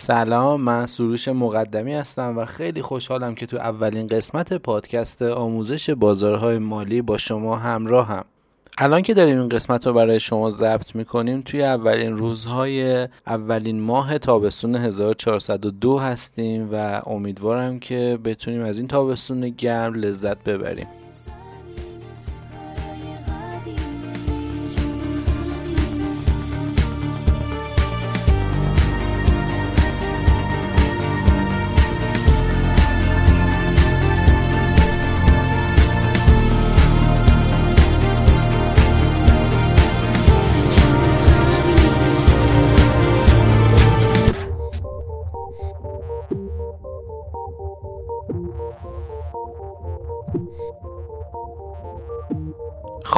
سلام من سروش مقدمی هستم و خیلی خوشحالم که تو اولین قسمت پادکست آموزش بازارهای مالی با شما همراه هم الان که داریم این قسمت رو برای شما ضبط می‌کنیم توی اولین روزهای اولین ماه تابستون 1402 هستیم و امیدوارم که بتونیم از این تابستون گرم لذت ببریم.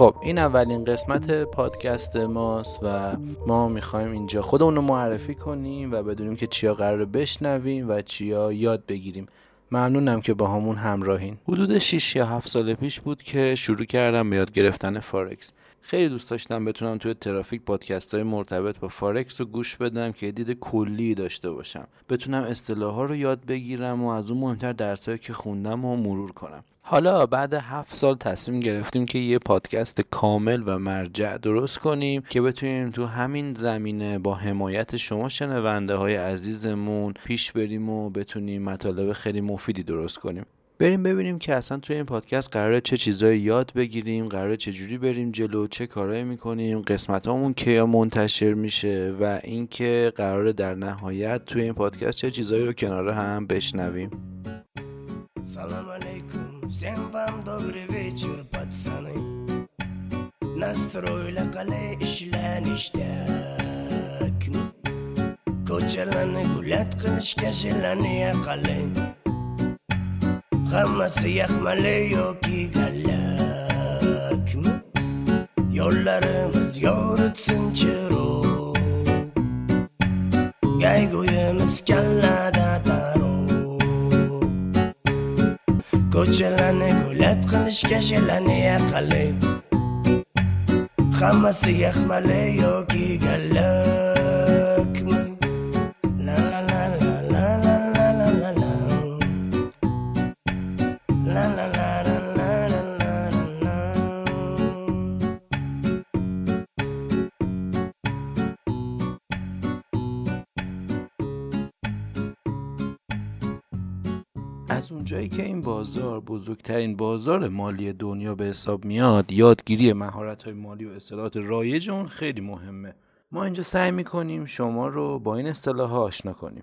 خب این اولین قسمت پادکست ماست و ما می‌خوایم اینجا خودمون رو معرفی کنیم و بدونیم که چیا قراره بشنویم و چیا یاد بگیریم. ممنونم که باهامون همراهین. حدود 6 یا 7 سال پیش بود که شروع کردم به یاد گرفتن فارکس خیلی دوست داشتم بتونم توی ترافیک پادکست های مرتبط با فارکس رو گوش بدم که دید کلی داشته باشم. بتونم اصطلاح ها رو یاد بگیرم و از اون مهمتر درسایی که خوندم و مرور کنم. حالا بعد هفت سال تصمیم گرفتیم که یه پادکست کامل و مرجع درست کنیم که بتونیم تو همین زمینه با حمایت شما شنونده های عزیزمون پیش بریم و بتونیم مطالب خیلی مفیدی درست کنیم. بریم ببینیم که اصلا توی این پادکست قراره چه چیزایی یاد بگیریم قراره چه جوری بریم جلو چه کارایی می‌کنیم قسمت همون کیا منتشر میشه و اینکه قراره در نهایت توی این پادکست چه چیزایی رو کنار هم بشنویم. Салам алейкум, всем вам добрый вечер, пацаны. Настроили қалай ishlanishdek гулят, gulat желания shelaniya qalay яхмале, йоки yoki gallakmi yo'llarimiz yoritsinchi לקשקש ולהניח עליהם. חם השיח מלא יוגי גלם از اونجایی که این بازار بزرگترین بازار مالی دنیا به حساب میاد یادگیری مهارت های مالی و اصطلاحات رایج اون خیلی مهمه. ما اینجا سعی می‌کنیم شما رو با این اصطلاح آشنا کنیم.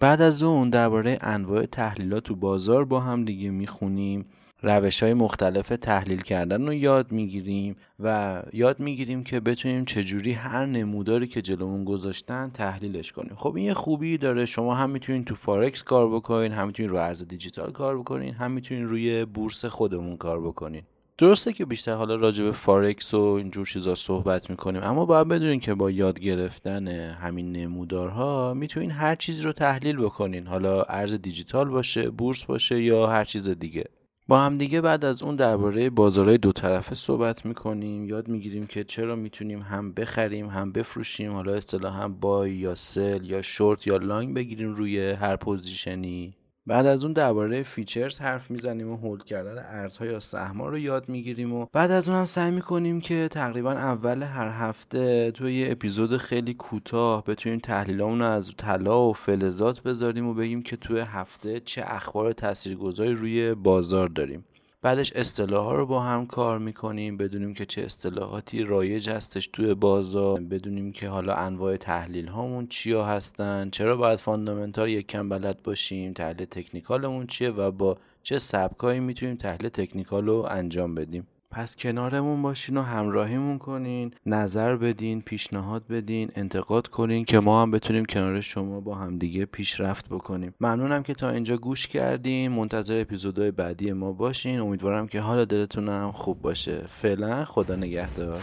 بعد از اون درباره انواع تحلیلات تو بازار با هم دیگه می‌خونیم. روش های مختلف تحلیل کردن رو یاد می‌گیریم و یاد می‌گیریم که بتونیم چجوری هر نموداری که جلومون گذاشتن تحلیلش کنیم. خب این یه خوبی داره. شما هم می‌تونین تو فارکس کار بکنین هم می‌تونین رو ارز دیجیتال کار بکنین هم می‌تونین روی بورس خودمون کار بکنین. درسته که بیشتر حالا راجع به فارکس و اینجور چیزا صحبت می‌کنیم اما باید بدونین که با یاد گرفتن همین نمودارها می‌تونین هر چیزی رو تحلیل بکنین. حالا ارز دیجیتال باشه بورس باشه یا هر چیز دیگه. با هم دیگه بعد از اون درباره بازارهای دو طرفه صحبت می‌کنیم. یاد می‌گیریم که چرا می‌تونیم هم بخریم هم بفروشیم. حالا اصطلاح هم buy یا sell یا شورت یا long بگیریم روی هر position ی. بعد از اون درباره futures حرف می‌زنیم و hold کردن ارزها یا سهما رو یاد می‌گیریم و بعد از اون هم سعی می‌کنیم که تقریبا اول هر هفته توی یه اپیزود خیلی کوتاه بتونیم تحلیلامون رو از طلا و فلزات بذاریم و بگیم که توی هفته چه اخبار تاثیرگذاری روی بازار داریم. بعدش اصطلاح ها رو با هم کار می‌کنیم بدونیم که چه اصطلاحاتی رایج هستش توی بازار بدونیم که حالا انواع تحلیل هامون چیا هستن چرا باید fundamental یک کم بلد باشیم تحلیل technical مون چیه و با چه سبکایی می‌تونیم تحلیل technical رو انجام بدیم. پس کنارمون باشین و همراهیمون کنین نظر بدین پیشنهاد بدین انتقاد کنین که ما هم بتونیم کنار شما با همدیگه پیشرفت بکنیم. ممنونم که تا اینجا گوش کردین. منتظر اپیزودهای بعدی ما باشین. امیدوارم که حال دلتون خوب باشه. فعلا خدا نگهدار.